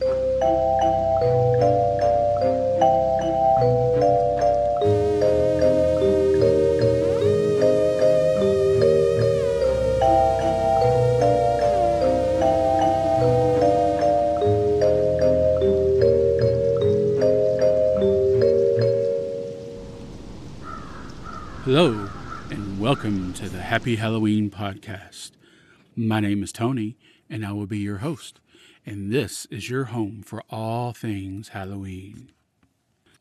Hello, and welcome to the Happy Halloween podcast. My name is Tony, and I will be your host, and this is your home for all things Halloween.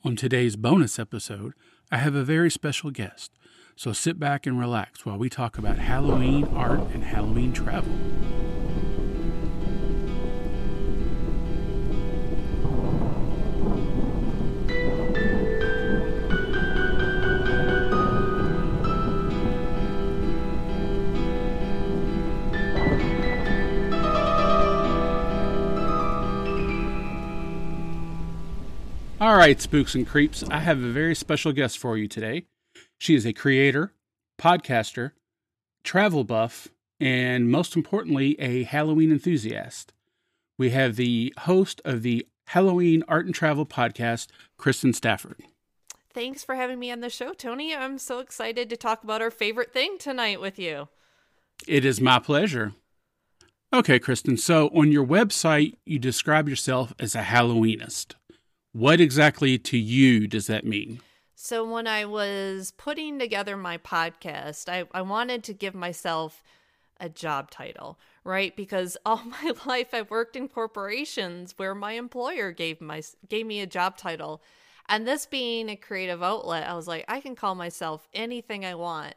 On today's bonus episode, I have a very special guest, so sit back and relax while we talk about Halloween art and Halloween travel. All right, spooks and creeps, I have a very special guest for you today. She is a creator, podcaster, travel buff, and most importantly, a Halloween enthusiast. We have the host of the Halloween Art and Travel podcast, Kristen Stafford. Thanks for having me on the show, Tony. I'm so excited to talk about our favorite thing tonight with you. It is my pleasure. Okay, Kristen, so on your website, you describe yourself as a Halloweenist. What exactly to you does that mean? So, when I was putting together my podcast, I, I wanted to give myself a job title, right? Because all my life I've worked in corporations where my employer gave my gave me a job title. And this being a creative outlet, I was like, I can call myself anything I want.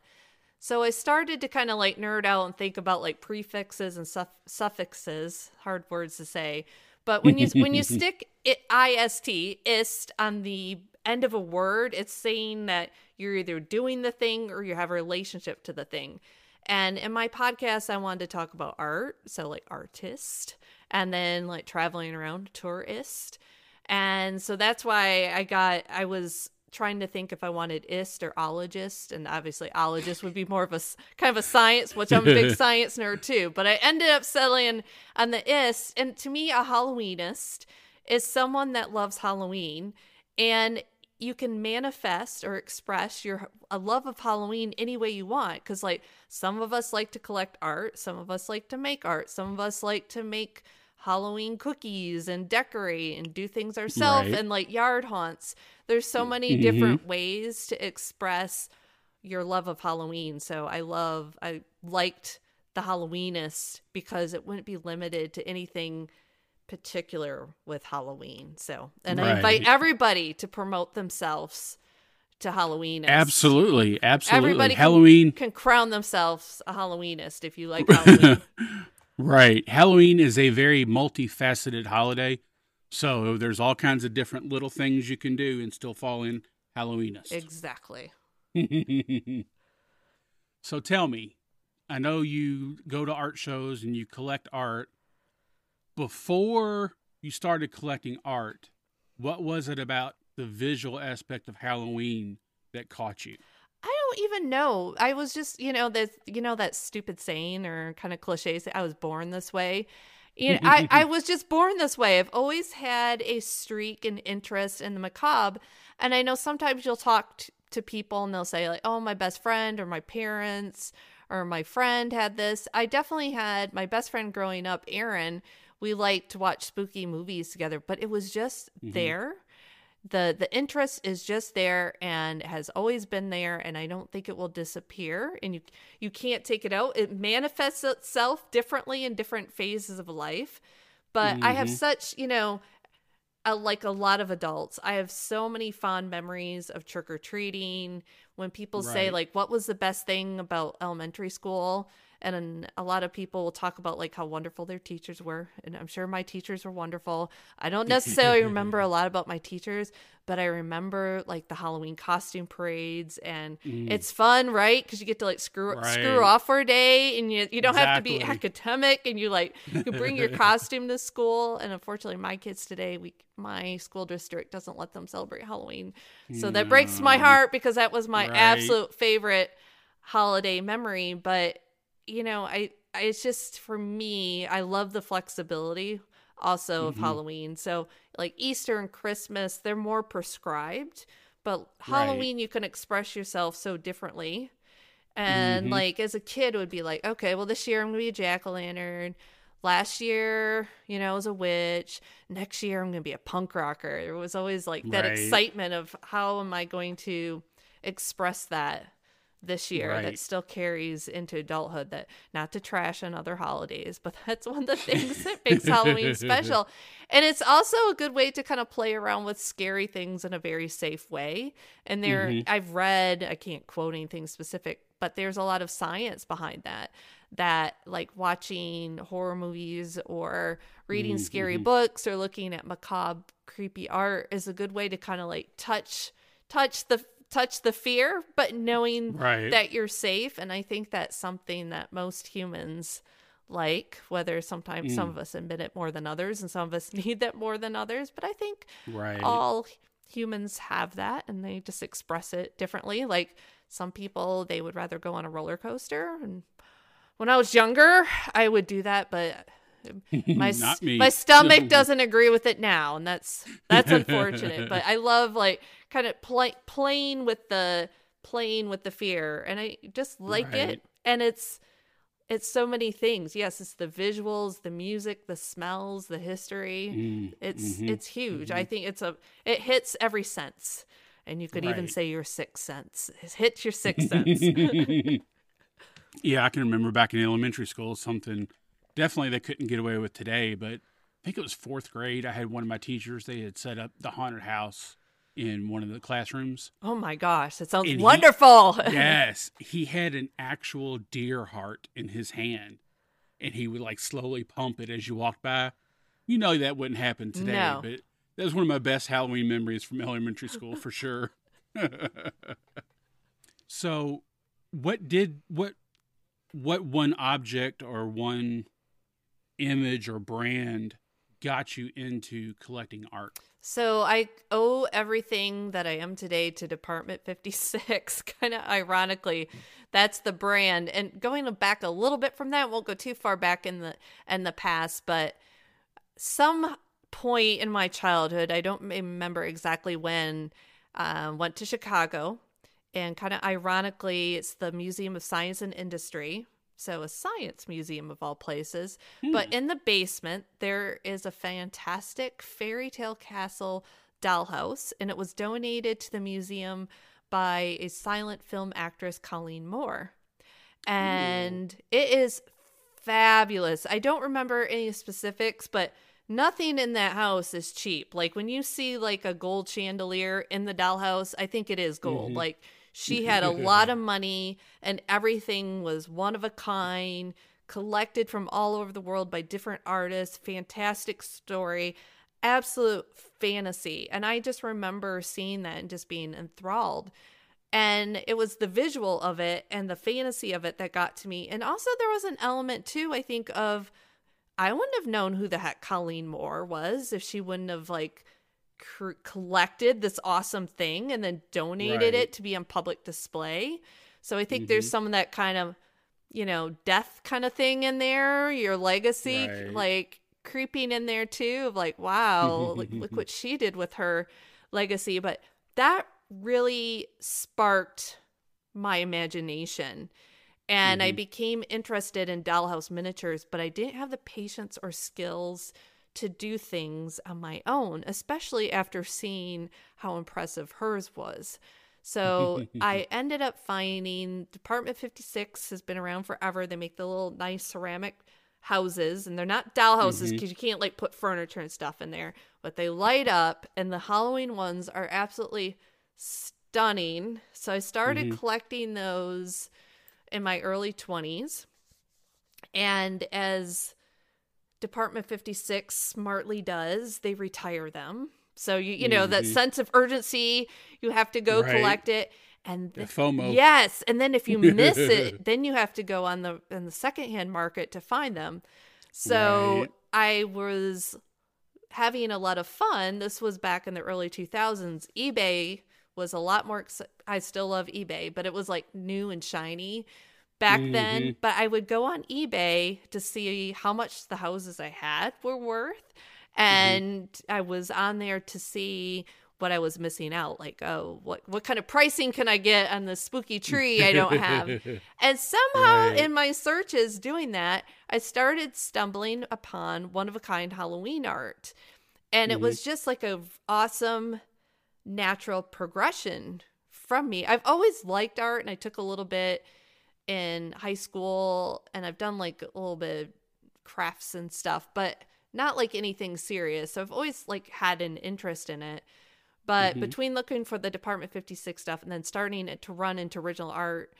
So I started to kind of like nerd out and think about like prefixes and suff- suffixes, hard words to say. But when you when you stick it ist ist on the end of a word, it's saying that you're either doing the thing or you have a relationship to the thing. And in my podcast, I wanted to talk about art, so like artist, and then like traveling around tourist. And so that's why I got I was trying to think if I wanted ist or ologist, and obviously ologist would be more of a kind of a science, which I'm a big science nerd too. But I ended up settling on the ist, and to me, a Halloweenist is someone that loves Halloween, and you can manifest or express your a love of Halloween any way you want. Because like some of us like to collect art, some of us like to make art, some of us like to make Halloween cookies and decorate and do things ourselves Right. and like yard haunts. There's so many mm-hmm. different ways to express your love of Halloween. So I love I liked the Halloweenist because it wouldn't be limited to anything particular with Halloween. So and I invite everybody to promote themselves to Halloween. Absolutely, absolutely. Everybody can- Halloween, can crown themselves a Halloweenist if you like Halloween. right. Halloween is a very multifaceted holiday. So there's all kinds of different little things you can do and still fall in Halloweenist. exactly. so tell me, I know you go to art shows and you collect art. Before you started collecting art, what was it about the visual aspect of Halloween that caught you? I don't even know. I was just, you know, that you know that stupid saying or kind of cliche I was born this way. You know, I, I was just born this way. I've always had a streak and interest in the macabre. And I know sometimes you'll talk t- to people and they'll say, like, oh, my best friend or my parents or my friend had this. I definitely had my best friend growing up, Aaron. We liked to watch spooky movies together, but it was just mm-hmm. there the the interest is just there and has always been there and i don't think it will disappear and you you can't take it out. It manifests itself differently in different phases of life but i have Mhm. such you know uh, like a lot of adults i have so many fond memories of trick-or-treating when people say like what was the best thing about elementary school and a lot of people will talk about like how wonderful their teachers were. And i'm sure my teachers were wonderful. I don't necessarily remember a lot about my teachers but i remember like the halloween costume parades. And mm. it's fun right? Because you get to like screw screw off for a day and you, you don't have to be academic and you like you bring your costume to school. And unfortunately my kids today we my school district doesn't let them celebrate halloween. So that breaks my heart because that was my Right. absolute favorite holiday memory. But you know I, I it's just for me i love the flexibility also of mm-hmm. Halloween. So like Easter and Christmas, they're more prescribed, but Halloween you can express yourself so differently. And mm-hmm. like as a kid it would be like, okay, well this year I'm gonna be a jack o' lantern. Last year, you know, I was a witch. Next year I'm gonna be a punk rocker. It was always like that Right. excitement of how am I going to express that this year that still carries into adulthood that not to trash on other holidays but that's one of the things that makes halloween special and it's also a good way to kind of play around with scary things in a very safe way and there Mm-hmm. i've read i can't quote anything specific but there's a lot of science behind that that like watching horror movies or reading Mm-hmm. scary books or looking at macabre creepy art is a good way to kind of like touch touch the touch the fear but knowing Right. that you're safe and i think that's something that most humans like whether sometimes some Mm. of us admit it more than others and some of us need that more than others but i think Right. all humans have that and they just express it differently like some people they would rather go on a roller coaster and when i was younger i would do that but my my stomach doesn't agree with it now and that's that's unfortunate but i love like kind of play, playing with the playing with the fear and i just like Right. it and it's it's so many things. Yes it's the visuals the music the smells the history. Mm, it's mhm, it's huge. I think it's a it hits every sense and you could even say your sixth sense. It hits your sixth sense. Yeah, I can remember back in elementary school something definitely they couldn't get away with today, but I think it was fourth grade. I had one of my teachers, they had set up the haunted house in one of the classrooms. oh my gosh that sounds And he- wonderful yes, he had an actual deer heart in his hand, and he would like slowly pump it as you walked by. You know that wouldn't happen today, No. but that was one of my best Halloween memories from elementary school for sure. so, what did what what one object or one image or brand got you into collecting art? So I owe everything that I am today to Department 56. kind of ironically, that's the brand. And going back a little bit from that, won't go too far back in the in the past, but some point in my childhood, I don't remember exactly when, um, went to Chicago, and kind of ironically, it's the Museum of Science and Industry. So, a science museum of all places. Hmm. But in the basement, there is a fantastic fairy tale castle dollhouse, and it was donated to the museum by a silent film actress, Colleen Moore. And it is fabulous. I don't remember any specifics, but nothing in that house is cheap. Like when you see like a gold chandelier in the dollhouse, I think it is gold. Mm-hmm. Like she had a lot of money and everything was one of a kind, collected from all over the world by different artists, fantastic story, absolute fantasy. And I just remember seeing that and just being enthralled. And it was the visual of it and the fantasy of it that got to me. And also there was an element too i think of i wouldn't have known who the heck colleen moore was if she wouldn't have like cr- collected this awesome thing and then donated Right. it to be on public display. So i think there's mm-hmm. some of that kind of you know death kind of thing in there your legacy Right. like creeping in there too of like wow like look what she did with her legacy. But that really sparked my imagination. And I mm-hmm. became interested in dollhouse miniatures, but I didn't have the patience or skills to do things on my own, especially after seeing how impressive hers was. So I ended up finding Department 56 has been around forever. They make the little nice ceramic houses and they're not doll houses because mm-hmm. you can't like put furniture and stuff in there, but they light up and the Halloween ones are absolutely stunning. So I started mm-hmm. collecting those in my early 20s. And as Department 56 smartly does, they retire them. So you you know that mm-hmm. sense of urgency, you have to go Right. collect it and The FOMO. Yes, and then if you miss it, then you have to go on the in the secondhand market to find them. So Right. I was having a lot of fun. This was back in the early 2000s. eBay was a lot more ex- I still love eBay, but it was like new and shiny. Back then, mm-hmm. but I would go on eBay to see how much the houses I had were worth. Mm-hmm. And I was on there to see what I was missing out. Like, oh, what what kind of pricing can I get on the spooky tree I don't have? and somehow Right. in my searches doing that, I started stumbling upon one of a kind Halloween art. And it was mm-hmm. just like a awesome natural progression from me. I've always liked art and I took a little bit in high school and I've done like a little bit of crafts and stuff, but not like anything serious. So I've always like had an interest in it. But mm-hmm. between looking for the Department 56 stuff and then starting it to run into original art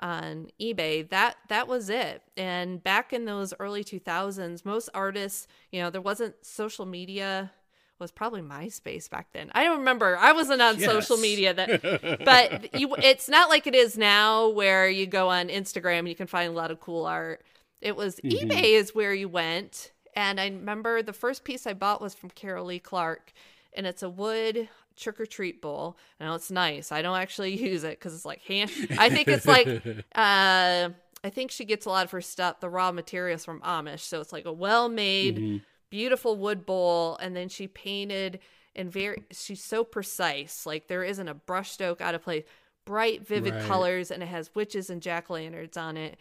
on eBay, that that was it. And back in those early 2000s, most artists, you know, there wasn't social media was probably MySpace back then. I don't remember. I wasn't on social media that but you it's not like it is now where you go on Instagram and you can find a lot of cool art. It was eBay is where you went. And I remember the first piece I bought was from Carolee Clark and it's a wood trick or treat bowl. Now it's nice. I don't actually use it because it's like hand. I think it's like uh, I think she gets a lot of her stuff, the raw materials from Amish. So it's like a well made, beautiful wood bowl, and then she painted and very. She's so precise. Like there isn't a brushstroke out of place. Bright, vivid Right. colors, and it has witches and jack o' lanterns on it.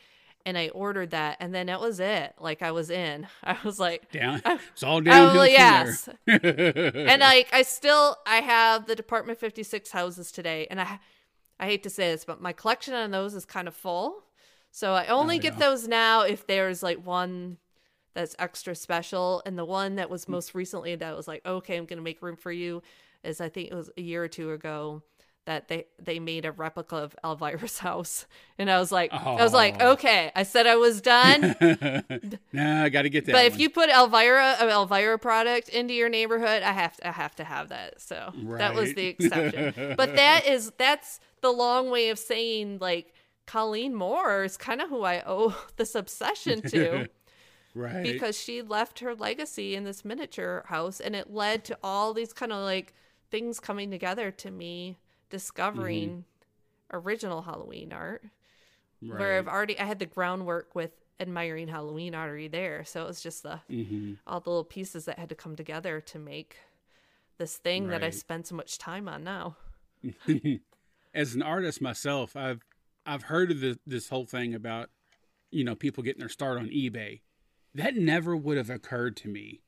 And I ordered that, and then that was it. Like I was in. I was like, Down. It's all downhill well, from yes. and like I still I have the Department 56 houses today and I I hate to say this but my collection on those is kind of full. So I only Oh, get yeah. those now if there's like one that's extra special and the one that Mm. was most recently that was like okay I'm going to make room for you is I think it was a year or two ago that they they made a replica of Elvira's house and I was like I was like Oh. okay I said I was done nah, I got to get that. but if you put Elvira, an Elvira product into your neighborhood, I have to, I have to have that. So that was the exception. but that is that's the long way of saying like Colleen Moore is kind of who I owe this obsession to right. because she left her legacy in this miniature house, and it led to all these kind of like things coming together to me discovering original Halloween art right. where I've already I had the groundwork with admiring Halloween already there. So it was just the Mhm. all the little pieces that had to come together to make this thing that I Right. spend so much time on now. As an artist myself, I've I've heard of this whole thing about you know people getting their start on eBay. That never would have occurred to me.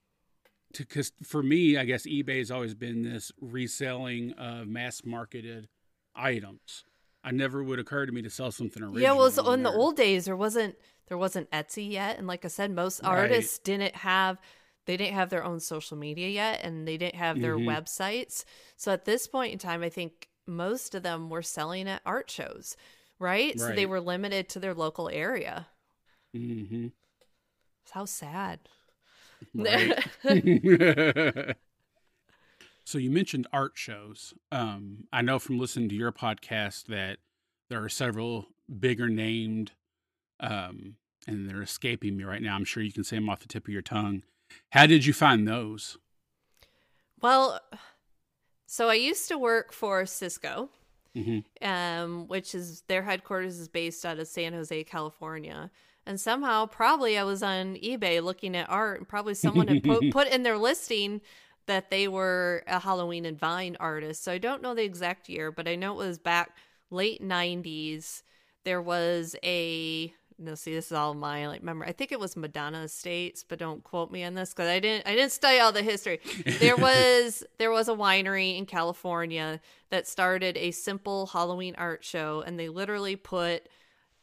Because for me, I guess eBay has always been this reselling of mass marketed items. I never would occur to me to sell something original. yeah, well, on in the old days there wasn't there wasn't Etsy yet, and like I said, most Right. artists didn't have they didn't have their own social media yet, and they didn't have their Mhm. websites. So at this point in time, I think most of them were selling at art shows, right? So they were limited to their local area. Mhm. How sad. Right. so you mentioned art shows. Um, I know from listening to your podcast that there are several bigger named, um, and they're escaping me right now. I'm sure you can say them off the tip of your tongue. How did you find those? Well, so I used to work for Cisco, hmm um, which is their headquarters is based out of San Jose, California. And somehow, probably I was on eBay looking at art, and probably someone had put, put in their listing that they were a Halloween and Vine artist. So I don't know the exact year, but I know it was back late 90s. There was a no, see, this is all my Like, memory I think it was Madonna Estates, but don't quote me on this because I didn't. I didn't study all the history. There was there was a winery in California that started a simple Halloween art show, and they literally put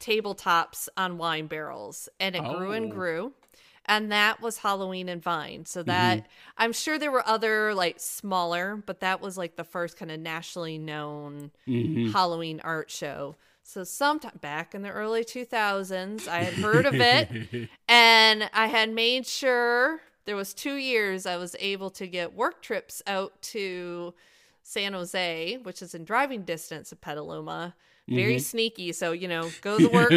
tabletops on wine barrels, and it grew and Oh. grew. And that was Halloween and Vine. So that I'm sure there were other like smaller, but that was like the first kind of nationally known hmm Halloween art show. So sometime back in the early 2000s, I had heard of it and I had made sure there was 2 years I was able to get work trips out to San Jose, which is in driving distance of Petaluma. Very sneaky. So, you know, go to the work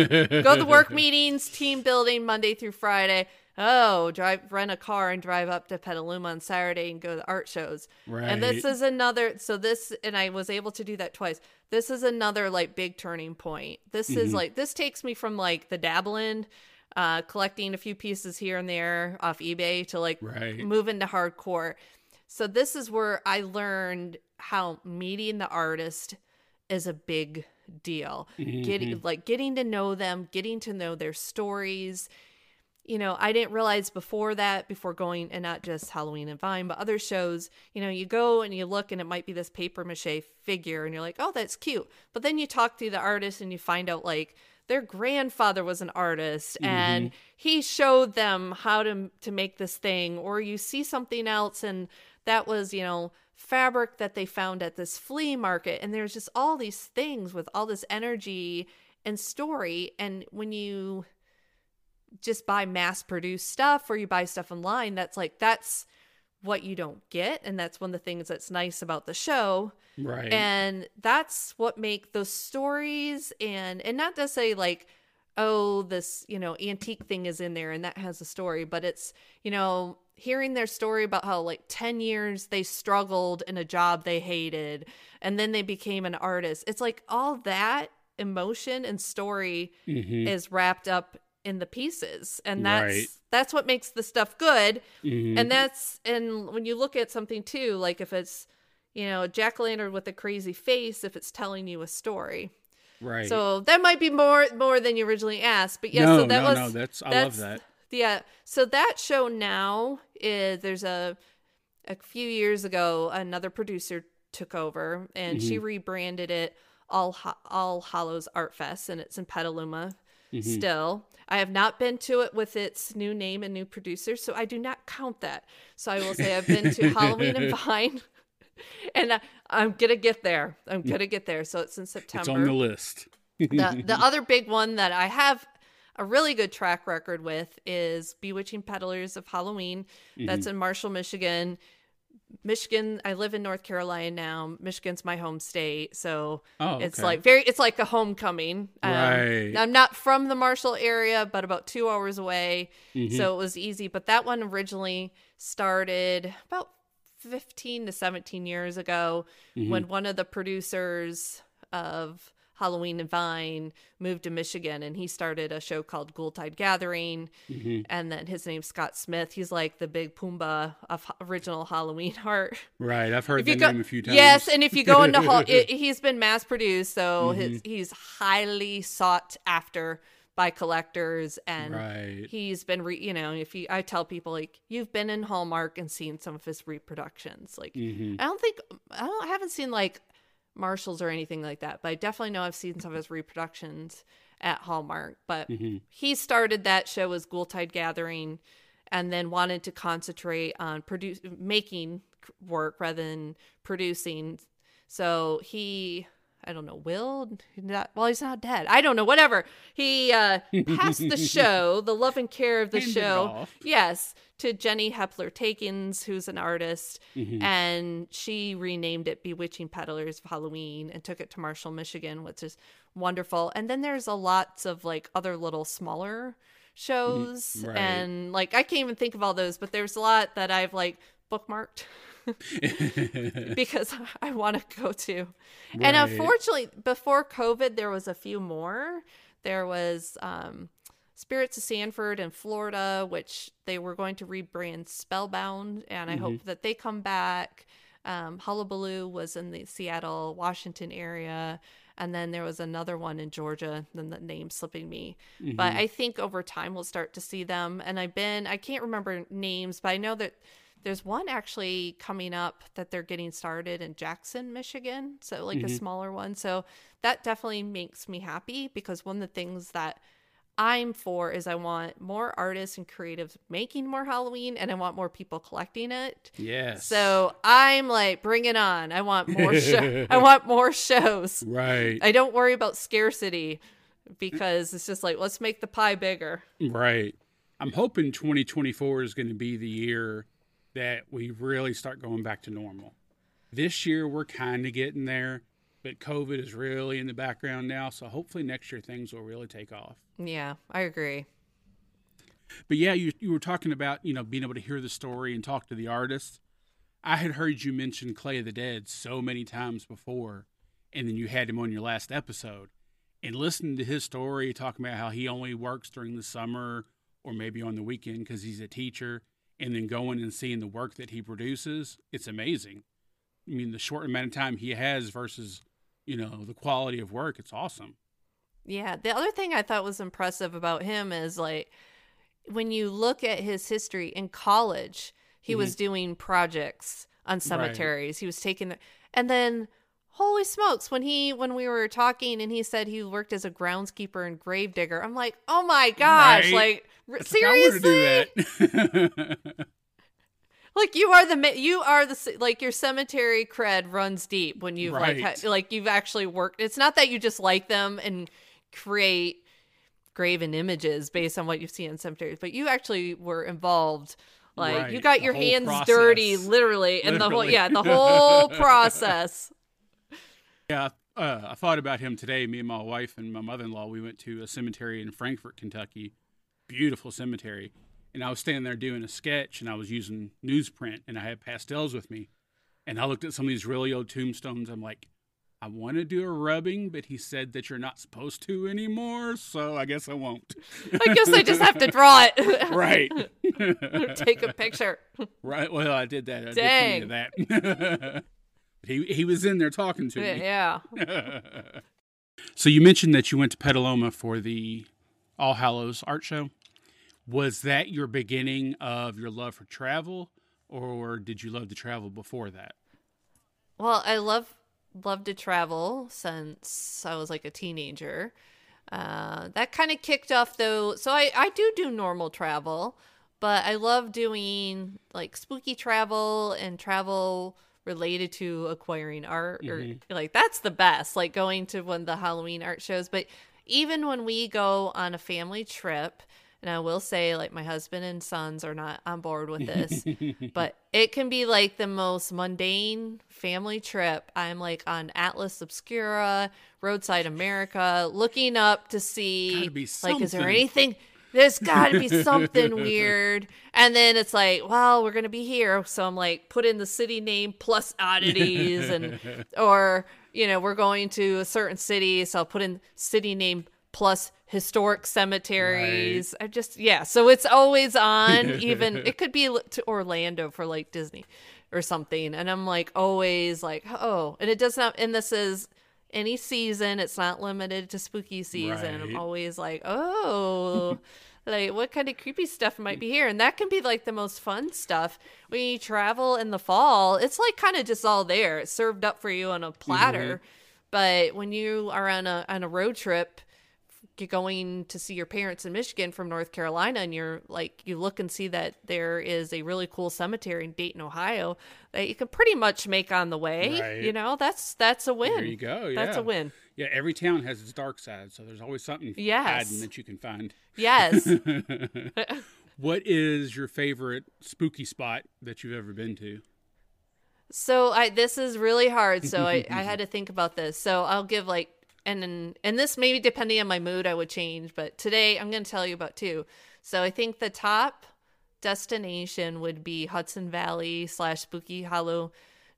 go to the work meetings, team building Monday through Friday. oh, drive rent a car and drive up to Petaluma on Saturday and go to art shows. Right. And this is another so this and I was able to do that twice. This is another like big turning point. This Mm-hmm. is like this takes me from like the dabbling uh collecting a few pieces here and there off eBay to like Right. move into hardcore. So this is where I learned how meeting the artist is a big deal. Getting mm-hmm. like getting to know them, getting to know their stories. You know, I didn't realize before that, before going and not just Halloween and Vine, but other shows, you know, you go and you look and it might be this paper mache figure and you're like, oh, that's cute. But then you talk to the artist and you find out like their grandfather was an artist and mm-hmm. he showed them how to to make this thing or you see something else and that was, you know, fabric that they found at this flea market and there's just all these things with all this energy and story and when you just buy mass produced stuff or you buy stuff online that's like that's what you don't get and that's one of the things that's nice about the show Right. and that's what make those stories and and not to say like oh this you know antique thing is in there and that has a story but it's you know hearing their story about how like 10 years they struggled in a job they hated and then they became an artist it's like all that emotion and story Mhm. is wrapped up in the pieces and that's Right. that's what makes the stuff good Mhm. and that's and when you look at something too like if it's you know jack lantern with a crazy face if it's telling you a story right. so that might be more more than you originally asked but yeah no, so that no, was no. That's I that's- love that. Yeah so that show now is there's a a few years ago another producer took over and she Mm-hmm. rebranded it all Ho- all hallows art fest and it's in petaluma Mm-hmm. still i have not been to it with its new name and new producer so i do not count that so i will say i've been to halloween and vine and I, i'm gonna get there i'm gonna get there so it's in september It's on the list. the the other big one that I have a really good track record with is Bewitching Peddlers of Halloween. That's in Marshall, Michigan. Michigan, I live in North Carolina now. Michigan's my home state, so Oh, it's like very it's like a homecoming. Um, Right. I'm not from the Marshall area, but about 2 hours away. Mm-hmm. So it was easy, but that one originally started about 15 to 17 years ago Mm-hmm. when one of the producers of Halloween and Vine moved to Michigan and he started a show called Ghoultide Gathering. Mm-hmm. And then his name's Scott Smith. He's like the big Pumbaa of original Halloween art. Right. I've heard the go- name a few times. Yes, and if you go into Hall, it, he's been mass produced, so Mm-hmm. his, he's highly sought after by collectors, and Right. he's been, re, you know, if you, I tell people like you've been in Hallmark and seen some of his reproductions, like Mhm. I don't think I don't I haven't seen like Marshalls or anything like that, but I definitely know I've seen some of his reproductions at Hallmark. But Mm-hmm. he started that show as Ghoultide Gathering, and then wanted to concentrate on produce making work rather than producing. So he, I don't know, Will, not, well, he's not dead. I don't know, whatever. He uh, passed the show, the love and care of the show, yes, to Jenny Hepler Takins, who's an artist, Mm-hmm. and she renamed it Bewitching Peddlers of Halloween and took it to Marshall, Michigan, which is wonderful. And then there's a lots of like other little smaller shows, Mm-hmm. right. and like I can't even think of all those, but there's a lot that I've like bookmarked because I want to go to. And unfortunately, before COVID, there was a few more. There was um, Spirits of Sanford in Florida, which they were going to rebrand Spellbound, and I hope that they come back. Um, Hullabaloo was in the Seattle, Washington area. And then there was another one in Georgia, then the name slipping me. But I think over time we'll start to see them. And I've been, I can't remember names, but I know that there's one actually coming up that they're getting started in Jackson, Michigan. So, like a mm-hmm. smaller one. So, that definitely makes me happy because one of the things that I'm for is I want more artists and creatives making more Halloween and I want more people collecting it. yes. So, I'm like, bring it on. I want more show. I want more shows. Right. I don't worry about scarcity because it's just like, let's make the pie bigger. Right. I'm hoping 2024 is going to be the year that we really start going back to normal. This year, we're kind of getting there, but COVID is really in the background now. So hopefully next year things will really take off. Yeah, I agree. But yeah, you you were talking about you know being able to hear the story and talk to the artist. I had heard you mention Clay of the Dead so many times before, and then you had him on your last episode, and listening to his story, talking about how he only works during the summer or maybe on the weekend because he's a teacher, and then going and seeing the work that he produces, it's amazing. I mean, the short amount of time he has versus you know the quality of work, it's awesome. Yeah. The other thing I thought was impressive about him is like when you look at his history in college, he mm-hmm. was doing projects on cemeteries. Right. He was taking the, and then holy smokes when he when we were talking and he said he worked as a groundskeeper and gravedigger i'm like oh my gosh right. like seriously like you are the you are the like your cemetery cred runs deep when you've right. like like you've actually worked it's not that you just like them and create graven images based on what you've seen in cemeteries, but you actually were involved. Like right. you got the your hands process. dirty, literally, and the whole yeah, the whole process. Yeah, uh, I thought about him today. Me and my wife and my mother-in-law, we went to a cemetery in Frankfort, Kentucky. Beautiful cemetery, and I was standing there doing a sketch, and I was using newsprint, and I had pastels with me, and I looked at some of these really old tombstones. I'm like, I want to do a rubbing, but he said that you're not supposed to anymore, so I guess I won't. I guess I just have to draw it. right. Take a picture. Right. Well, I did that. I Dang. Did that. he he was in there talking to me. Yeah. so you mentioned that you went to Petaluma for the All Hallows art show. Was that your beginning of your love for travel, or did you love to travel before that? Well, I love loved to travel since I was like a teenager. Uh, that kind of kicked off though. So I, I do do normal travel, but I love doing like spooky travel and travel related to acquiring art or mm-hmm. like that's the best like going to one of the halloween art shows but even when we go on a family trip and I will say, like, my husband and sons are not on board with this, but it can be like the most mundane family trip. I'm like on Atlas Obscura, Roadside America, looking up to see, like, is there anything? There's got to be something weird. And then it's like, well, we're going to be here. So I'm like, put in the city name plus oddities. and, or, you know, we're going to a certain city. So I'll put in city name plus historic cemeteries. Right. I just yeah, so it's always on. even it could be to Orlando for like Disney or something, and I'm like always like oh, and it does not. And this is any season. It's not limited to spooky season. Right. I'm always like oh. like what kind of creepy stuff might be here and that can be like the most fun stuff when you travel in the fall it's like kind of just all there it's served up for you on a platter mm-hmm. but when you are on a on a road trip going to see your parents in Michigan from North Carolina and you're like you look and see that there is a really cool cemetery in Dayton, Ohio that you can pretty much make on the way. Right. You know, that's that's a win. There you go. Yeah. That's a win. Yeah, every town has its dark side, so there's always something yes. hiding that you can find. Yes. what is your favorite spooky spot that you've ever been to? So I this is really hard, so I, I had to think about this. So I'll give like and and this maybe depending on my mood I would change, but today I'm going to tell you about two. So I think the top destination would be Hudson Valley slash Spooky Hollow,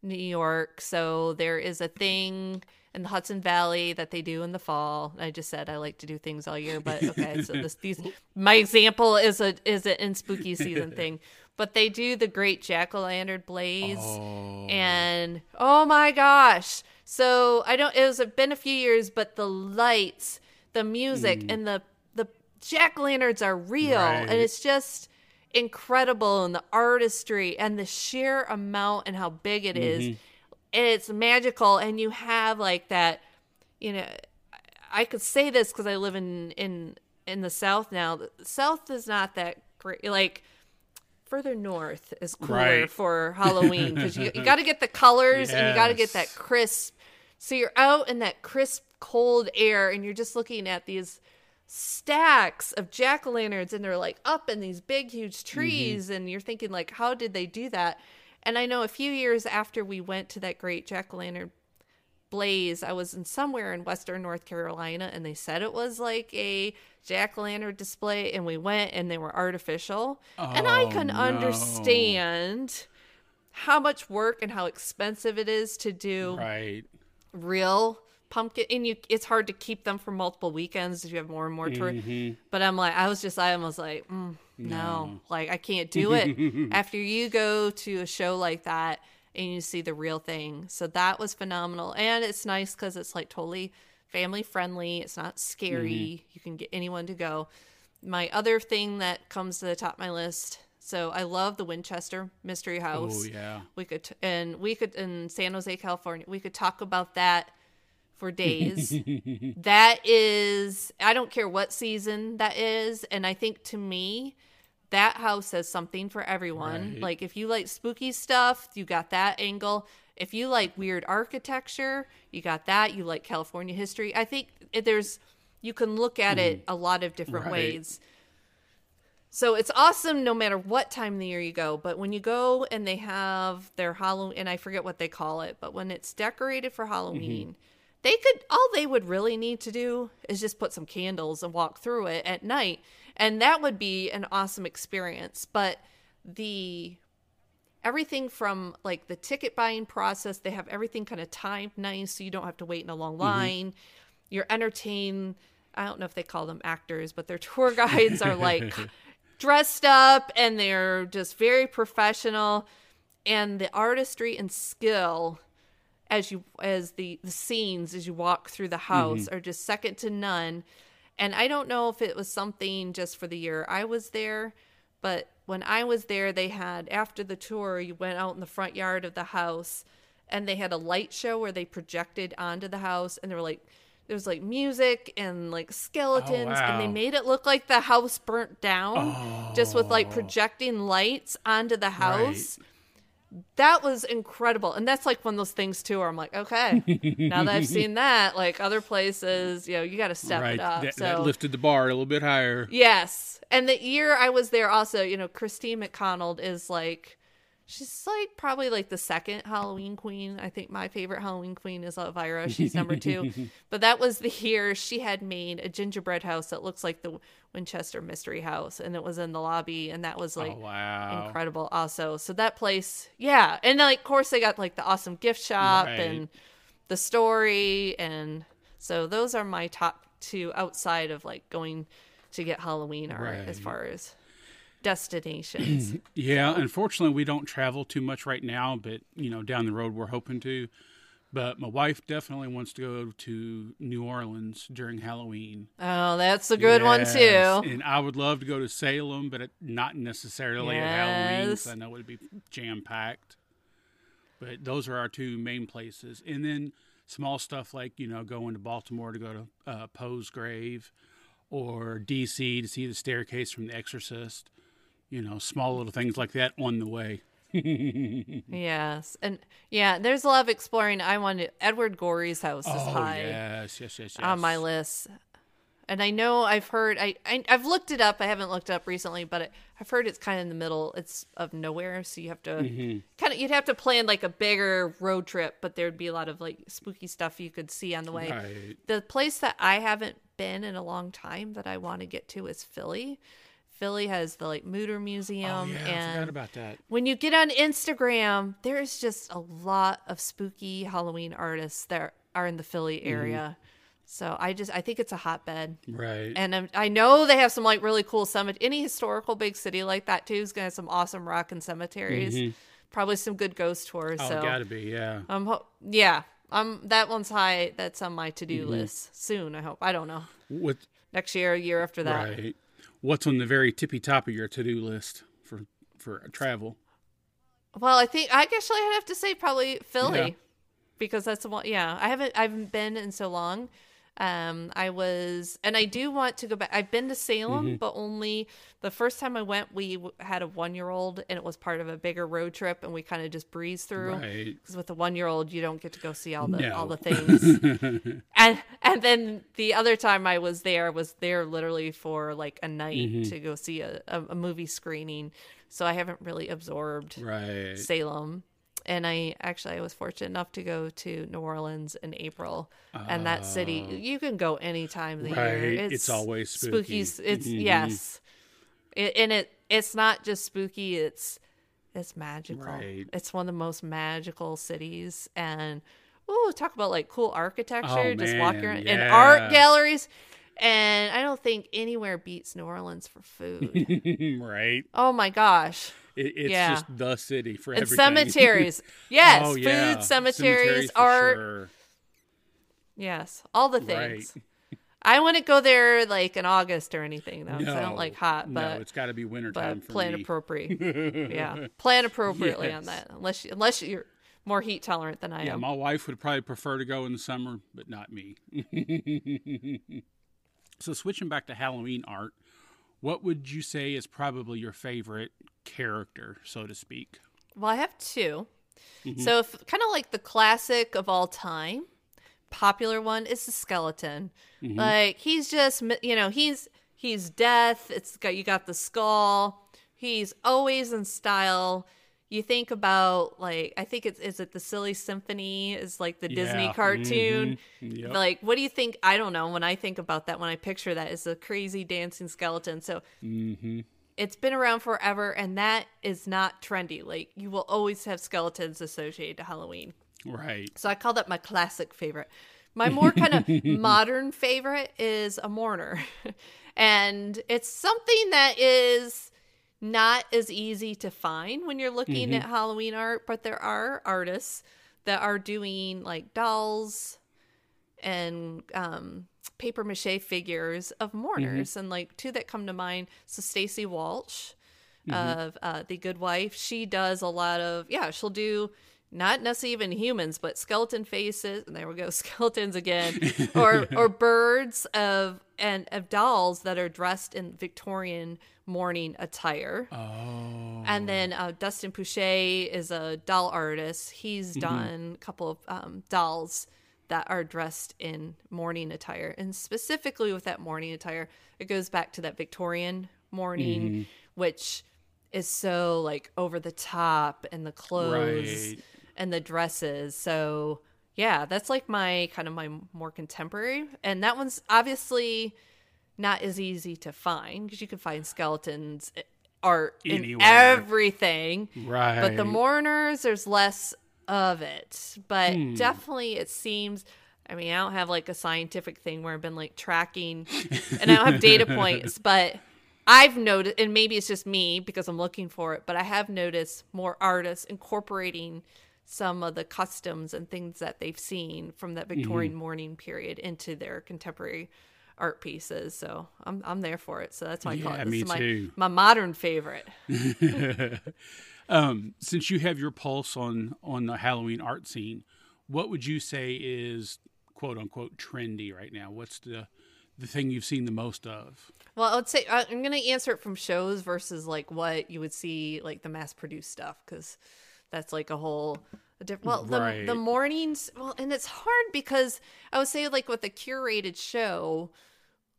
New York. So there is a thing in the Hudson Valley that they do in the fall. I just said I like to do things all year, but okay. So this these my example is a is an in spooky season thing. But they do the great jack o' lantern blaze, oh. and oh my gosh! So I don't. It was been a few years, but the lights, the music, mm. and the the jack lanterns are real, right. and it's just incredible, and the artistry and the sheer amount and how big it is. Mm-hmm. It's magical, and you have like that. You know, I could say this because I live in in in the South now. The South is not that great. Like further north is cooler right. for Halloween because you, you got to get the colors yes. and you got to get that crisp so you're out in that crisp, cold air and you're just looking at these stacks of jack o' lanterns and they're like up in these big, huge mm-hmm. trees. Mm-hmm. And you're thinking, like, how did they do that? And I know a few years after we went to that great jack o' lantern blaze. I was in somewhere in Western North Carolina, and they said it was like a jack o' lantern display, and we went, and they were artificial, and I Oh, can no. understand how much work and how expensive it is to do Right. Real pumpkin and you it's hard to keep them for multiple weekends if you have more and more tourists. But i'm like i was just i was like mm, no. No. like i can't do it. After you go to a show like that and you see the real thing. So that was phenomenal. And it's nice because it's like totally family friendly. It's not scary. You can get anyone to go. My other thing that comes to the top of my list so i love the winchester mystery house Oh yeah. we could t- and we could in San Jose, California. We could talk about that for days. that is I don't care what season that is and I think to me that house has something for everyone. Right. Like if you like spooky stuff, you got that angle. If you like weird architecture, you got that. You like California history. I think eh, there's you can look at mm-hmm. it a lot of different Right. ways. So it's awesome no matter what time of the year you go. But when you go and they have their Halloween, and I forget what they call it, but when it's decorated for Halloween, mm-hmm. they could, all they would really need to do is just put some candles and walk through it at night. And that would be an awesome experience. But the, everything from like the ticket buying process, they have everything kind of timed nice so you don't have to wait in a long mm-hmm. line. You're entertained. I don't know if they call them actors, but their tour guides are like dressed up and they're just very professional. And the artistry and skill as you as the the scenes as you walk through the house mm-hmm. are just second to none. And i don't know if it was something just for the year i was there but when i was there they had after the tour you went out in the front yard of the house and they had a light show where they projected onto the house and they were like there was like music and like skeletons and they made it look like the house burnt down just with like oh. projecting lights onto the house that was incredible and that's like one of those things too where i'm like okay now that i've seen that like other places you know you got to step right. it up That, so that lifted the bar a little bit higher. yes and the year i was there also you know christine mcconnell is like she's like probably like the second halloween queen. I think my favorite halloween queen is elvira. She's number two. But that was the year she had made a gingerbread house that looks like the winchester mystery house and it was in the lobby and that was like oh wow. incredible also. So that place yeah. And like of course they got like the awesome gift shop Right. and the story and so those are my top two outside of like going to get halloween art as far as destinations Yeah, unfortunately, we don't travel too much right now, but you know, down the road, we're hoping to. But my wife definitely wants to go to New Orleans during Halloween. oh that's a good one too And I would love to go to Salem, but it, not necessarily at Halloween. Yes. I know it'd be jam packed. But those are our two main places, and then small stuff like you know going to Baltimore to go to uh, Poe's grave, or DC to see the staircase from The Exorcist. You know, small little things like that on the way. yes and yeah there's a lot of exploring i wanted edward gorey's house is oh high yes, yes, yes, yes. on my list. And I know I've heard I, I I've looked it up. I haven't looked it up recently, but it, I've heard it's kind of in the middle. It's of nowhere, so you have to Mm-hmm. kind of you'd have to plan like a bigger road trip, but there'd be a lot of like spooky stuff you could see on the way. Right. The place that I haven't been in a long time that I want to get to is Philly. Philly has the like Mütter Museum Oh yeah, I and forgot about that. when you get on Instagram, there's just a lot of spooky Halloween artists that are in the Philly Mm-hmm. area. So I just I think it's a hotbed, Right. and um, I know they have some like really cool cemetery. Any historical big city like that too is gonna have some awesome rock and cemeteries. Probably some good ghost tours. Mm-hmm. oh, so gotta be yeah. um, ho- yeah, um, that one's high. That's on my to Mm-hmm. do list soon. I hope. I don't know What next year, a year after that. Right. What's on the very tippy top of your to do list for for travel? Well, I think I actually I'd have to say probably Philly Yeah. because that's the one. Yeah, I haven't I haven't been in so long. Um, I was, and I do want to go back. I've been to Salem, Mm-hmm. but only the first time I went, we had a one year old, and it was part of a bigger road trip, and we kind of just breezed through. Right. Because with a one year old, you don't get to go see all the No. all the things. and and then the other time I was there was there literally for like a night Mm-hmm. to go see a, a, a movie screening. So I haven't really absorbed Right. Salem. And I actually I was fortunate enough to go to New Orleans in April, and that city you can go any time of the year. Oh. Right. It's always spooky. It's Mhm. yes, it, and it it's not just spooky. It's it's magical. Right. It's one of the most magical cities, and ooh, talk about like cool architecture. Oh, just walking man, around and art galleries. And I don't think anywhere beats New Orleans for food. right. oh my gosh. It, it's Yeah. just the city for And everything. cemeteries. Oh, yes. oh, food, yeah. cemeteries, for art. sure. Yes. All the Right. things. I wouldn't go there like in August or anything though, 'cause I don't like hot, no, it's got to be wintertime but for plan me. appropriate. yeah. Plan appropriately on that. Unless you, unless you're more heat tolerant than I Yeah, am. Yeah, my wife would probably prefer to go in the summer, but not me. so switching back to Halloween art, what would you say is probably your favorite character, so to speak? Well, I have 2 Mm-hmm. So, if kind of like the classic of all time, popular one is the skeleton. Mm-hmm. Like he's just, you know, he's he's death. It's got you got the skull. He's always in style. You think about like I think it's is it the Silly Symphony is like the Disney Yeah, cartoon. mhm, yep. Like, what do you think? I don't know. When I think about that, when I picture that, is a crazy dancing skeleton. So Mm-hmm. It's been around forever and that is not trendy. Like you will always have skeletons associated to halloween. Right. so i call that my classic favorite. My more kind of modern favorite is a mourner. And it's something that is not as easy to find when you're looking mm-hmm. at halloween art but there are artists that are doing like dolls and um, paper mache figures of mourners, and like two that come to mind. So Stacy Walsh of uh, the Good Wife, she does a lot of yeah. She'll do not necessarily even humans, but skeleton faces. And there we go, skeletons again, or or birds of and of dolls that are dressed in Victorian mourning attire. Oh. And then uh, Dustin Poche is a doll artist. He's Mm-hmm. done a couple of um, dolls that are dressed in mourning attire. And specifically with that mourning attire, it goes back to that Victorian mourning, Mm-hmm. which is so like over the top and the clothes Right. and the dresses. So yeah, that's like my kind of my more contemporary. And that one's obviously not as easy to find because you can find skeletons eh, art in everything. Right. But the mourners, there's less of it. But Hmm. definitely, it seems. I mean, I don't have like a scientific thing where I've been like tracking, and I don't have data points, but I've noticed, and maybe it's just me because I'm looking for it, but I have noticed more artists incorporating some of the customs and things that they've seen from that Victorian Mm-hmm. mourning period into their contemporary art pieces. So I'm I'm there for it. So that's my call. Yeah, This me is my, too. my modern favorite. um, since you have your pulse on on the Halloween art scene, what would you say is quote unquote trendy right now? What's the the thing you've seen the most of? Well, I would say I'm gonna answer it from shows versus like what you would see like the mass produced stuff because that's like a whole a different. Well, the the mornings. Well, and it's hard because I would say like with a curated show,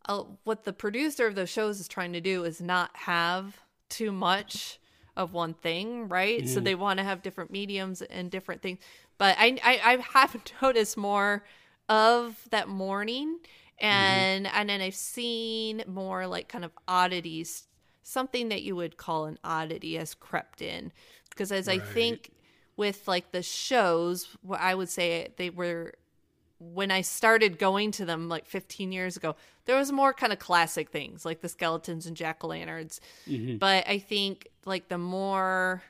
uh, what the producer of those shows is trying to do is not have too much of one thing, right? So mm. they want to have different mediums and different things. But I, I I have noticed more of that morning and mm-hmm. and then I've seen more like kind of oddities, something that you would call an oddity has crept in. Because as I think with like the shows, what I would say they were when I started going to them like 15 years ago, there was more kind of classic things like the skeletons and jack o' lanterns. But I think like the more,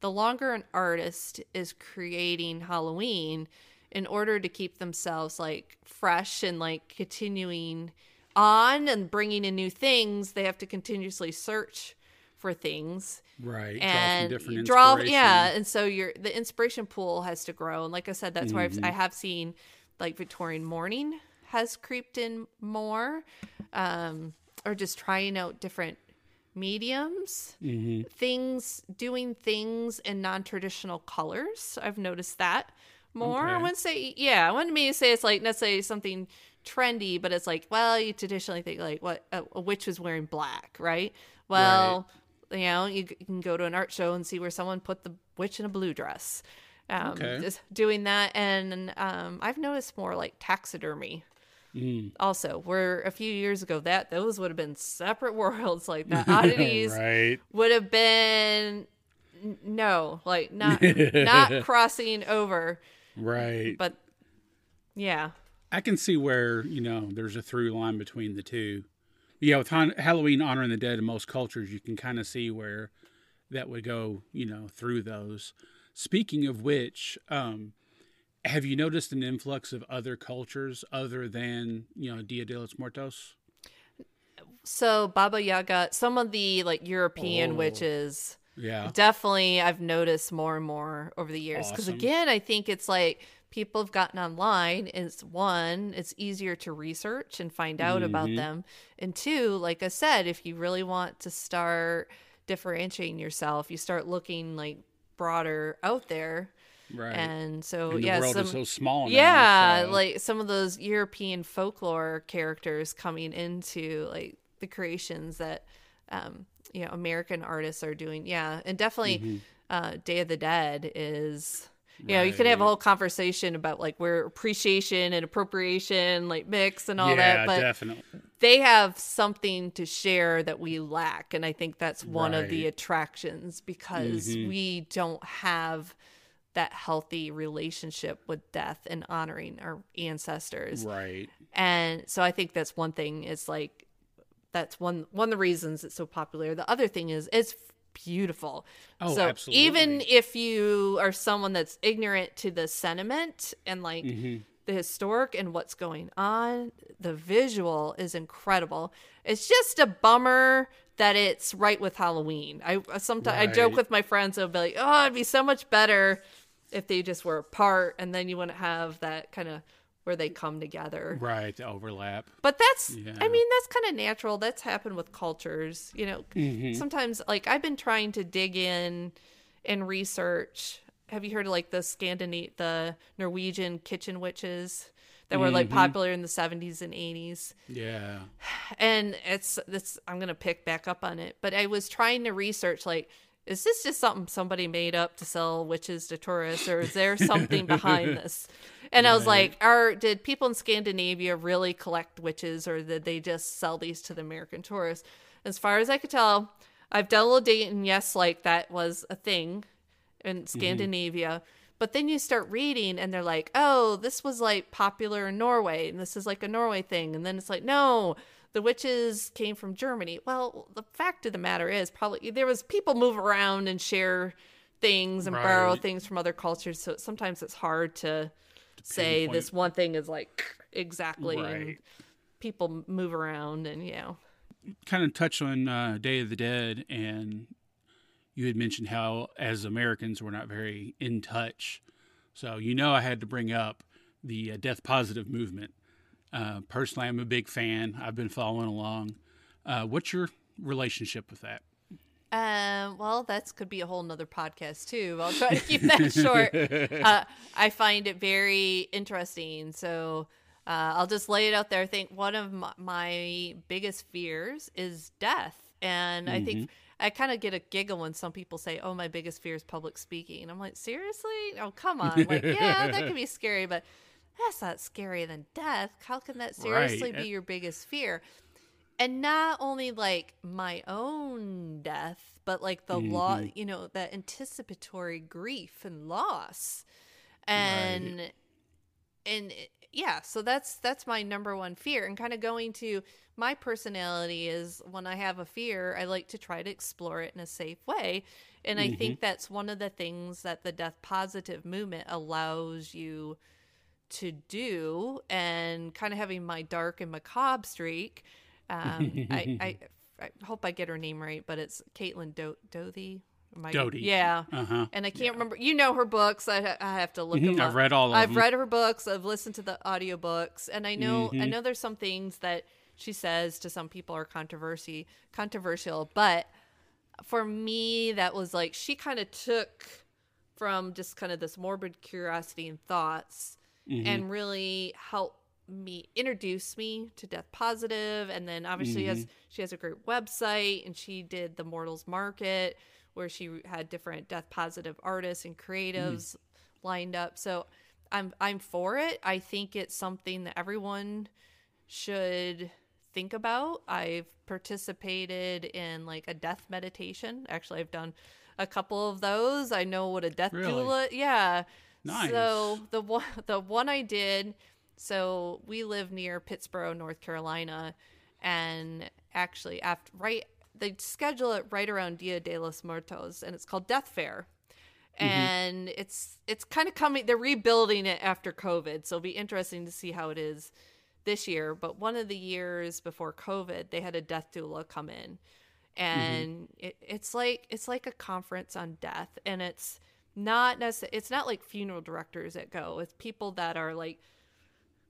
the longer an artist is creating Halloween, in order to keep themselves like fresh and like continuing on and bringing in new things, they have to continuously search for things Right. and draw yeah and so your the inspiration pool has to grow and like i said that's why Mm-hmm. I've, i have seen like victorian mourning has creeped in more um or just trying out different mediums. Mm-hmm. things doing things in non-traditional colors. I've noticed that more. I Okay. wouldn't say yeah i wouldn't mean to say it's like necessarily something trendy but it's like well you traditionally think like what a, a witch was wearing black right? Well you know you, you can go to an art show and see where someone put the witch in a blue dress um, Okay. just doing that. And um, I've noticed more like taxidermy. Mm. Also, where a few years ago that those would have been separate worlds, like the oddities right. would have been no, like not not crossing over. Right. But yeah, I can see where you know there's a through line between the two. Yeah, with Han- Halloween honoring the dead in most cultures, you can kind of see where that would go. You know, through those. Speaking of which, um, have you noticed an influx of other cultures other than you know Dia de los Muertos? so Baba Yaga, some of the like European Oh. witches. Yeah. definitely i've noticed more and more over the years because Awesome. again i think it's like people have gotten online it's one it's easier to research and find out about Mhm. them and two like i said if you really want to start differentiating yourself you start looking like broader out there Right. and so and the yeah world some, is so small. now, yeah so- like some of those european folklore characters coming into like the creations that um you know american artists are doing yeah and definitely Mhm. uh day of the dead is you know you could have a whole conversation about like where appreciation and appropriation like mix and all yeah, that but definitely. they have something to share that we lack and i think that's one of the attractions because Mhm. we don't have that healthy relationship with death and honoring our ancestors Right. and so i think that's one thing is like that's one one of the reasons it's so popular the other thing is it's beautiful Oh, so absolutely. even if you are someone that's ignorant to the sentiment and like Mhm. the historic and what's going on the visual is incredible it's just a bummer that it's right with halloween i sometimes i joke with my friends i'll be like oh it'd be so much better if they just were apart and then you wouldn't have that kind of where they come together Right. Overlap. but that's Yeah. i mean that's kind of natural that's happened with cultures you know Mhm. sometimes like i've been trying to dig in and research have you heard of like the scandinavian the norwegian kitchen witches that were like Mhm. popular in the 70s and 80s Yeah. and it's this i'm gonna pick back up on it but i was trying to research like is this just something somebody made up to sell witches to tourists or is there something behind this and i was like are did people in scandinavia really collect witches or did they just sell these to the american tourists as far as i could tell i've done a little and yes like that was a thing in mm-hmm. Scandinavia. But then you start reading and they're like, oh, this was like popular in Norway and this is like a Norway thing. And then it's like, no, the witches came from Germany. Well, the fact of the matter is probably there was people move around and share things and borrow things from other cultures. So sometimes it's hard to say this one thing is like exactly and Right. people move around and you know. kind of touch on uh, Day of the Dead, and you had mentioned how, as Americans, we're not very in touch. So, you know, I had to bring up the uh, death positive movement. Uh, personally, I'm a big fan. I've been following along. Uh, what's your relationship with that? Um, well, that could be a whole nother podcast too. I'll try to keep that short. Uh, I find it very interesting. So uh, I'll just lay it out there. I think one of my, my biggest fears is death, and I think I kind of get a giggle when some people say, "Oh, my biggest fear is public speaking." I'm like, seriously? Oh, come on! Like, yeah, that could be scary, but that's not scarier than death. How can that seriously Right. be your biggest fear? And not only like my own death but like the law Mhm. you know that anticipatory grief and loss. And and it- yeah so that's that's my number one fear. And kind of going to my personality is when i have a fear i like to try to explore it in a safe way. And i think that's one of the things that the death positive movement allows you to do. And kind of having my dark and macabre streak um, I, I I hope I get her name right, but it's Caitlin Do- Doughty. Am I- Doughty. Yeah. Uh huh. And I can't remember. You know her books. I, ha- I have to look them up. Mm-hmm. I've read all of I've them. read her books. I've listened to the audiobooks, and I know I Mhm. know there's some things that she says to some people are controversy controversial, but for me that was like she kind of took from just kind of this morbid curiosity and thoughts Mhm. and really helped me introduce me to death positive and then obviously has Mm-hmm. she has a great website and she did the mortals market where she had different death positive artists and creatives lined up. So I'm I'm for it. I think it's something that everyone should think about. I've participated in like a death meditation. Actually, I've done a couple of those. I know what a death Really? doula. Yeah. Nice. So the one the one I did. So we live near Pittsboro, North Carolina, and actually after right they schedule it right around Dia de los Muertos, and it's called Death Fair. Mm-hmm. And it's it's kind of coming. They're rebuilding it after COVID, so it'll be interesting to see how it is this year. But one of the years before COVID, they had a death doula come in, and mm-hmm. it, it's like it's like a conference on death, and it's not necessarily it's not like funeral directors that go. It's people that are like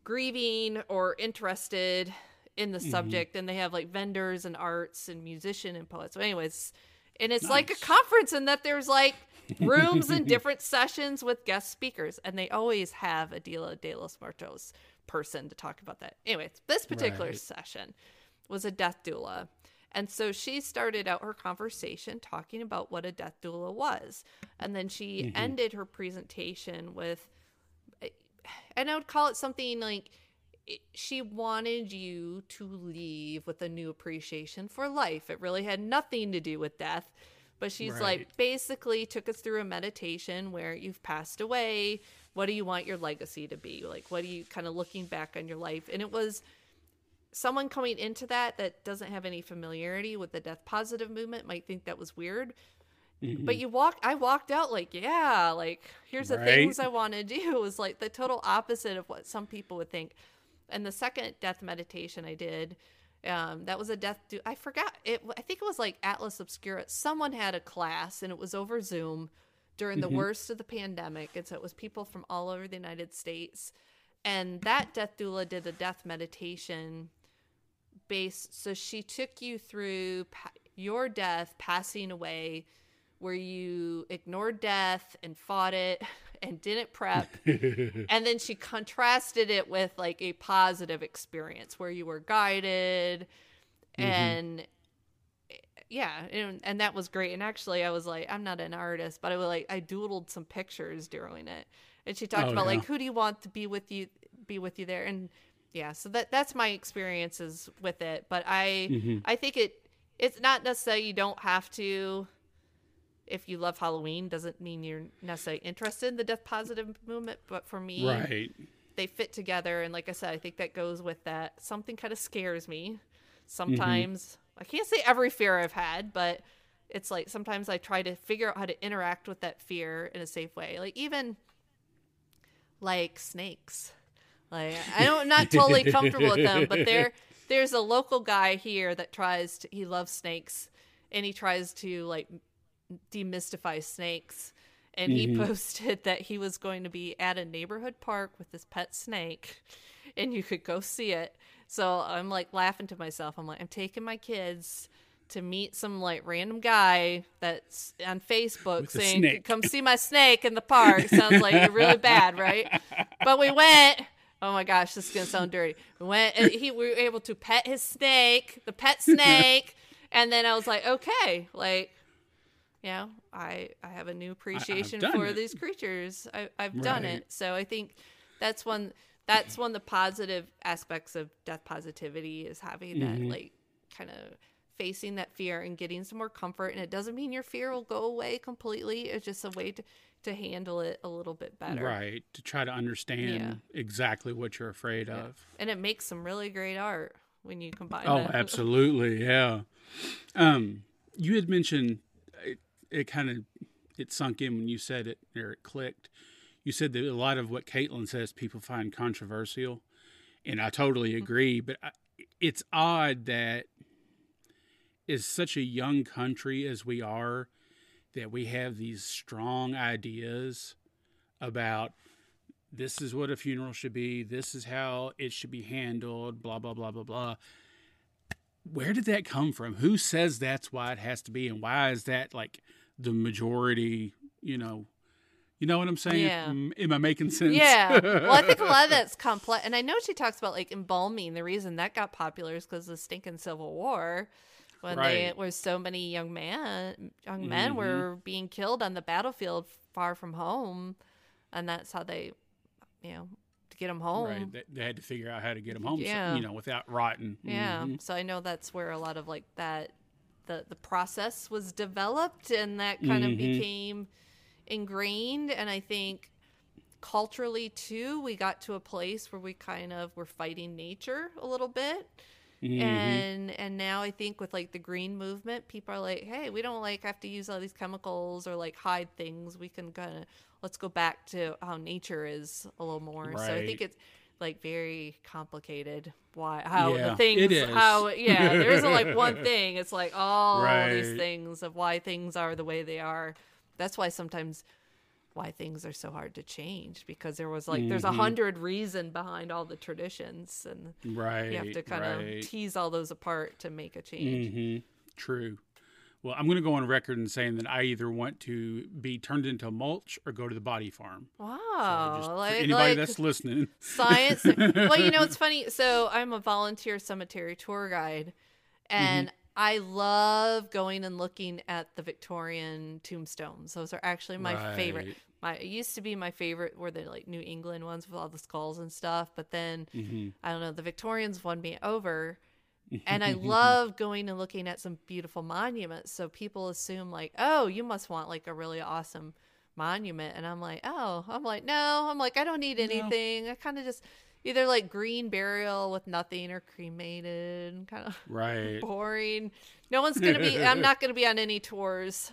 grieving or interested in the mm-hmm. subject, and they have like vendors and arts and musician and poets. So, anyways, and it's like a conference in that there's like rooms and different sessions with guest speakers, and they always have a Dia de los Muertos person to talk about that. Anyways, this particular Right. session was a death doula. And so she started out her conversation talking about what a death doula was. And then she mm-hmm. ended her presentation with, and I would call it something like it- she wanted you to leave with a new appreciation for life. It really had nothing to do with death. But she's Right. like, basically took us through a meditation where you've passed away. What do you want your legacy to be? Like, what are you kind of looking back on your life? And it was someone coming into that that doesn't have any familiarity with the death positive movement might think that was weird. But you walk I walked out like, yeah, like here's the Right. things I want to do. Was like the total opposite of what some people would think. And the second death meditation I did, um, that was a death do I forgot it I think it was like Atlas Obscura. Someone had a class and it was over Zoom during the worst of the pandemic. And so it was people from all over the United States. And that death doula did a death meditation based. So she took you through pa- your death, passing away, where you ignored death and fought it and didn't prep. and then she contrasted it with like a positive experience where you were guided and yeah and, and that was great and actually i was like i'm not an artist but i was like i doodled some pictures during it and she talked Oh, about yeah. like who do you want to be with you be with you there and yeah so that that's my experiences with it but i Mm-hmm. i think it it's not necessarily you don't have to if you love halloween doesn't mean you're necessarily interested in the death positive movement but for me right. they fit together. And like i said i think that goes with that. Something kind of scares me sometimes. Mm-hmm. I can't say every fear i've had but it's like sometimes i try to figure out how to interact with that fear in a safe way. Like even like snakes. Like i don't I'm not totally comfortable with them but there there's a local guy here that tries to he loves snakes and he tries to like demystify snakes. And he mm-hmm. posted that he was going to be at a neighborhood park with his pet snake and you could go see it. So i'm like laughing to myself. I'm like i'm taking my kids to meet some like random guy that's on facebook With saying come see my snake in the park. Sounds like you're really bad right? But we went. Oh my gosh this is gonna sound dirty. We went and he we were able to pet his snake the pet snake. And then i was like okay like you know, I I have a new appreciation for it. these creatures. I, I've done it, so I think that's one that's one of the positive aspects of death positivity is having that Mm-hmm. like kind of facing that fear and getting some more comfort. And it doesn't mean your fear will go away completely. It's just a way to to handle it a little bit better. Right. To try to understand exactly what you're afraid of. And it makes some really great art when you combine. Oh, that. absolutely, yeah. Um, you had mentioned it, kind of it sunk in when you said it or it clicked. You said that a lot of what Caitlin says people find controversial, and I totally mm-hmm. agree. But I, it's odd that is such a young country as we are that we have these strong ideas about this is what a funeral should be, this is how it should be handled, blah blah blah blah blah where did that come from? Who says that's why it has to be, and why is that like the majority? You know, you know what I'm saying? Yeah. Am, I making sense? Yeah. Well, I think a lot of that's complex. And I know she talks about like embalming. The reason that got popular is because of the stinking Civil War. When they Right. where so many young man young men Mhm. were being killed on the battlefield far from home. and that's how they, you know, to get them home. Right. They, they had to figure out how to get them home, so- you know, without rotting. Yeah. Mhm. So I know that's where a lot of like that the the process was developed and that kind of Mhm. became ingrained. And I think culturally too we got to a place where we kind of were fighting nature a little bit. Mhm. and and now i think with like the green movement people are like hey we don't like have to use all these chemicals or like hide things. We can kind of let's go back to how nature is a little more. So i think it's like very complicated why how Yeah, the things it is. how yeah there isn't like one thing it's like all these things of why things are the way they are that's why sometimes why things are so hard to change because there was like there's a Mhm. hundred reason behind all the traditions and Right. you have to kind right. of tease all those apart to make a change. hmm True. Well, I'm going to go on record and saying that I either want to be turned into mulch or go to the body farm. So Wow, for like, anybody like that's listening. science. well, you know it's funny. So I'm a volunteer cemetery tour guide, and I love going and looking at the Victorian tombstones. Those are actually my favorite. My it used to be my favorite were the like New England ones with all the skulls and stuff, but then hmm I don't know, the Victorians won me over. And I love going and looking at some beautiful monuments. So people assume like, oh, you must want like a really awesome monument. And I'm like, oh, I'm like, no, I'm like, I don't need anything. I kind of just either like green burial with nothing or cremated, kind of Right. boring. No one's gonna be. I'm not gonna be on any tours.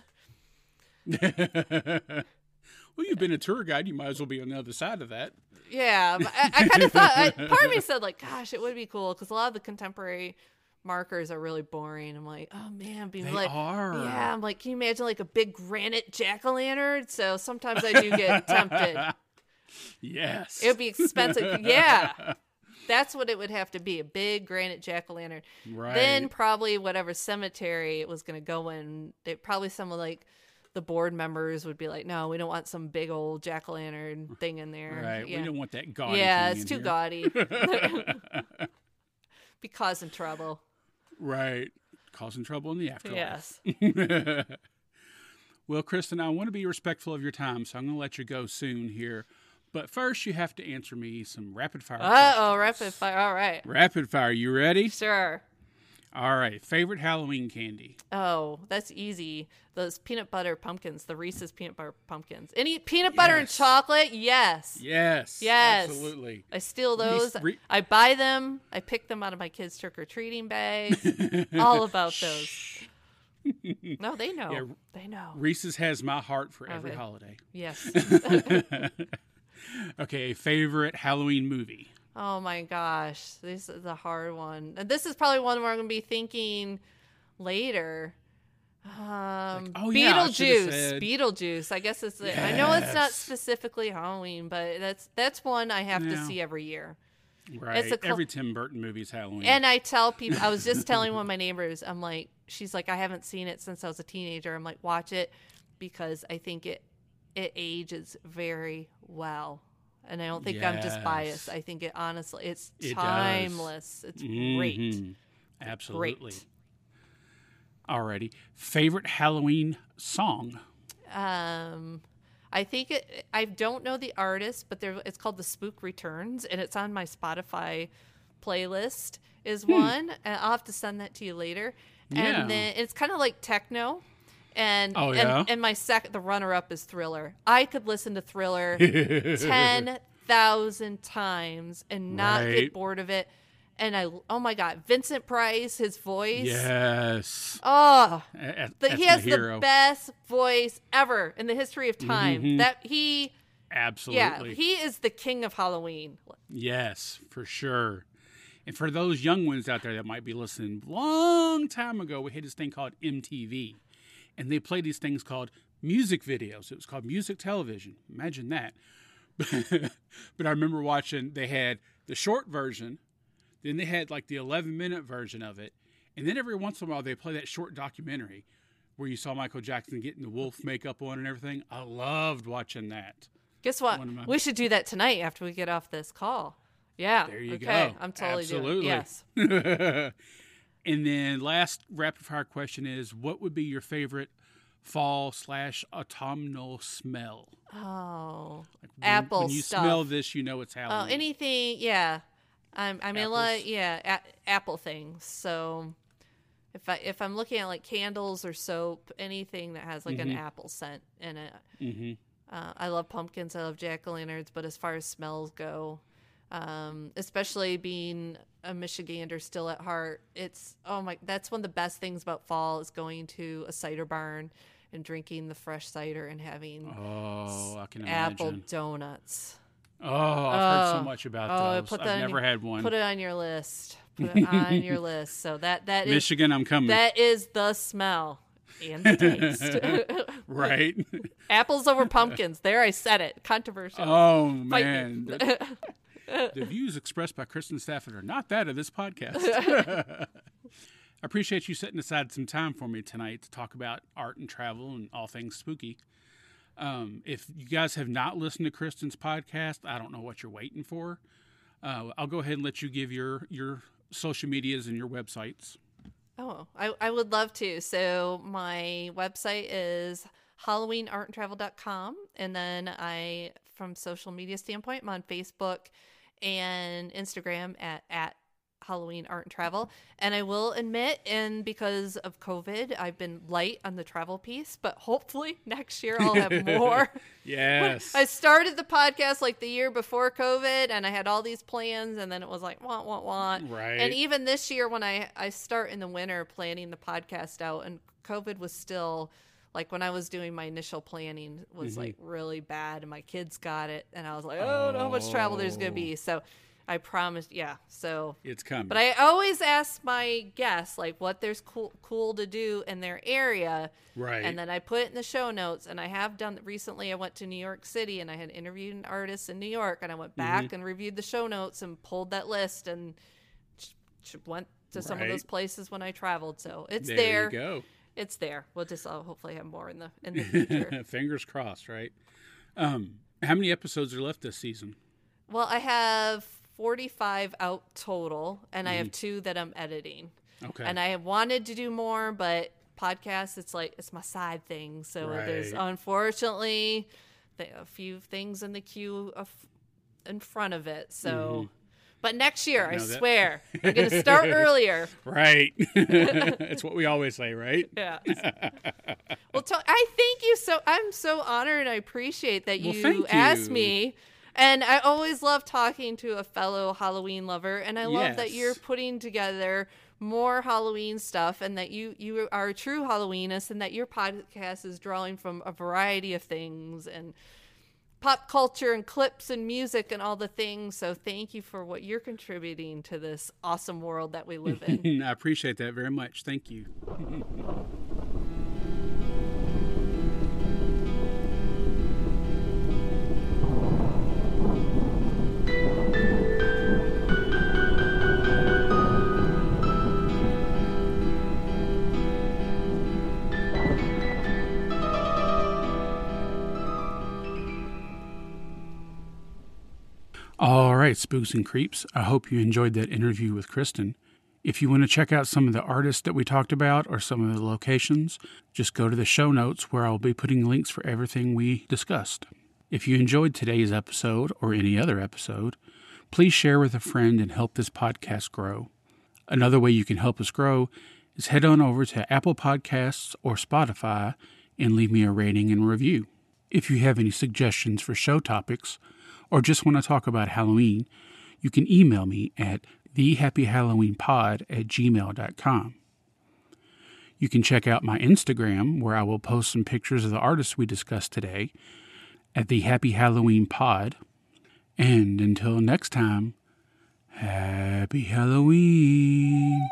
Well, you've been a tour guide. You might as well be on the other side of that. Yeah, I, I kind of thought. I, part of me said like, "Gosh, it would be cool," because a lot of the contemporary markers are really boring. I'm like, "Oh man, be They like, are. yeah." I'm like, "Can you imagine like a big granite jack o' lantern?" So sometimes I do get tempted. Yes. It would be expensive. Yeah, that's what it would have to be—a big granite jack o' lantern. right. Then probably whatever cemetery it was going to go in, it probably some of like the board members would be like, "No, we don't want some big old jack o' lantern thing in there." right. Yeah. We don't want that gaudy. yeah, it's too here. gaudy. be causing trouble. Right. Causing trouble in the afterlife. Yes. Well, Kristen, I want to be respectful of your time, so I'm going to let you go soon here. But first, you have to answer me some rapid fire. Uh oh, rapid fire. All right. Rapid fire. You ready? Sure. All right. Favorite Halloween candy? Oh, that's easy. Those peanut butter pumpkins, the Reese's peanut butter pumpkins. Any peanut butter and chocolate? Yes. Yes. Yes. Absolutely. I steal those. Re- I buy them. I pick them out of my kids' trick or treating bags. All about those. No, they know. Yeah. They know. Reese's has my heart for every Okay. holiday. Yes. Okay. Favorite Halloween movie? Oh my gosh, this is a hard one. And this is probably one where I'm gonna be thinking later. Um, oh yeah, Beetlejuice. said- Beetlejuice. I guess it's. The, I know it's not specifically Halloween, but that's that's one I have to see every year. Right. a cul- every Tim Burton movie is Halloween. And I tell people, I was just telling one of my neighbors, I'm like, she's like, I haven't seen it since I was a teenager. I'm like, watch it because I think it it ages very well. And I don't think I'm just biased. I think it honestly, it's It does. timeless. It's great. Mhm. Absolutely. Great. Alrighty. Favorite Halloween song? Um, I think it. I don't know the artist, but there. It's called The Spook Returns, and it's on my Spotify playlist. Is one, and I'll have to send that to you later. Yeah. And then it's kind of like techno. And, Oh, yeah? and and my second the runner up is Thriller. I could listen to Thriller ten thousand times and not Right. get bored of it. And I oh my god, Vincent Price, his voice. Yes. Oh, A- a- the, that's he has the best voice ever in the history of time. Mhm. That he, Absolutely. yeah, he is the king of Halloween. Yes, for sure. And for those young ones out there that might be listening, long time ago we had this thing called MTV, and they played these things called music videos. It was called music television. Imagine that. but I remember watching. They had the short version, then they had like the 11 minute version of it, and then every once in a while they play that short documentary where you saw Michael Jackson getting the wolf makeup on and everything. I loved watching that. Guess what? My- We should do that tonight after we get off this call. Yeah. There you okay. go. I'm totally Absolutely. doing it. Yes. and then last rapid fire question is what would be your favorite fall slash autumnal smell? Oh, Like apple when you stuff. smell this, you know it's happening. Oh, anything, yeah. I'm, I mean, Apples? like, yeah, a- apple things. So if I if I'm looking at like candles or soap, anything that has like an Mhm. apple scent in it. hmm Uh, I love pumpkins. I love jack o' lanterns. But as far as smells go, um, especially being a Michigander still at heart, it's oh my, that's one of the best things about fall is going to a cider barn and drinking the fresh cider and having Oh, I can apple donuts. Oh, I've heard so Oh. much about Oh, those. I've never your- had one. Put it on your list. Put it on your list. So that that is Michigan, I'm coming. that is the smell and the taste. right? Apples over pumpkins. There, I said it. Controversial. oh man. the, views expressed by Kristen Stafford are not that of this podcast. I appreciate you setting aside some time for me tonight to talk about art and travel and all things spooky. Um, if you guys have not listened to Kristen's podcast, I don't know what you're waiting for. Uh, I'll go ahead and let you give your your social medias and your websites. Oh, I, I would love to. So my website is halloweenartandtravel.com. And then I, from social media standpoint, I'm on Facebook and Instagram at, at Halloween Art and Travel. And I will admit, and because of COVID, I've been light on the travel piece, but hopefully next year I'll have more. Yes. I started the podcast like the year before COVID, and I had all these plans, and then it was like want, want, want. Right. And even this year, when I I start in the winter planning the podcast out, and COVID was still like when I was doing my initial planning was Mm-hmm. like really bad, and my kids got it, and I was like, oh, I don't know how much travel there's gonna Oh. be. So I promised, yeah. So it's coming. but I always ask my guests like what there's cool cool to do in their area. right. And then I put it in the show notes. And I have done recently. I went to New York City and I had interviewed an artist in New York. And I went back and reviewed the show notes and pulled that list and went to some of those places when I traveled. So it's there, there. you go. It's there. We'll just I'll hopefully have more in the in the future. Fingers crossed, right? Um, how many episodes are left this season? well, I have 45 out total, and I have mm-hmm. two that I'm editing. Okay. And I wanted to do more, but podcasts, it's like it's my side thing. So there's unfortunately a few things in the queue of, in front of it. So, mm-hmm. But next year, I that- swear, I'm going to start earlier. right. It's what we always say, right? Yeah. well, to- I thank you so. I'm so honored and I appreciate that Well, you thank asked you. me. And I always love talking to a fellow Halloween lover, and I love that you're putting together more Halloween stuff, and that you you are a true Halloweenist, and that your podcast is drawing from a variety of things and pop culture and clips and music and all the things. So thank you for what you're contributing to this awesome world that we live in. I appreciate that very much. Thank you. right, spooks and creeps. I hope you enjoyed that interview with Kristen. If you want to check out some of the artists that we talked about or some of the locations, just go to the show notes where I'll be putting links for everything we discussed. If you enjoyed today's episode or any other episode, please share with a friend and help this podcast grow. Another way you can help us grow is head on over to Apple Podcasts or Spotify and leave me a rating and review. If you have any suggestions for show topics or just want to talk about Halloween, you can email me at thehappyhalloweenpod at gmail.com. You can check out my Instagram, where I will post some pictures of the artists we discussed today at the Happy Halloween Pod. And until next time, Happy Halloween.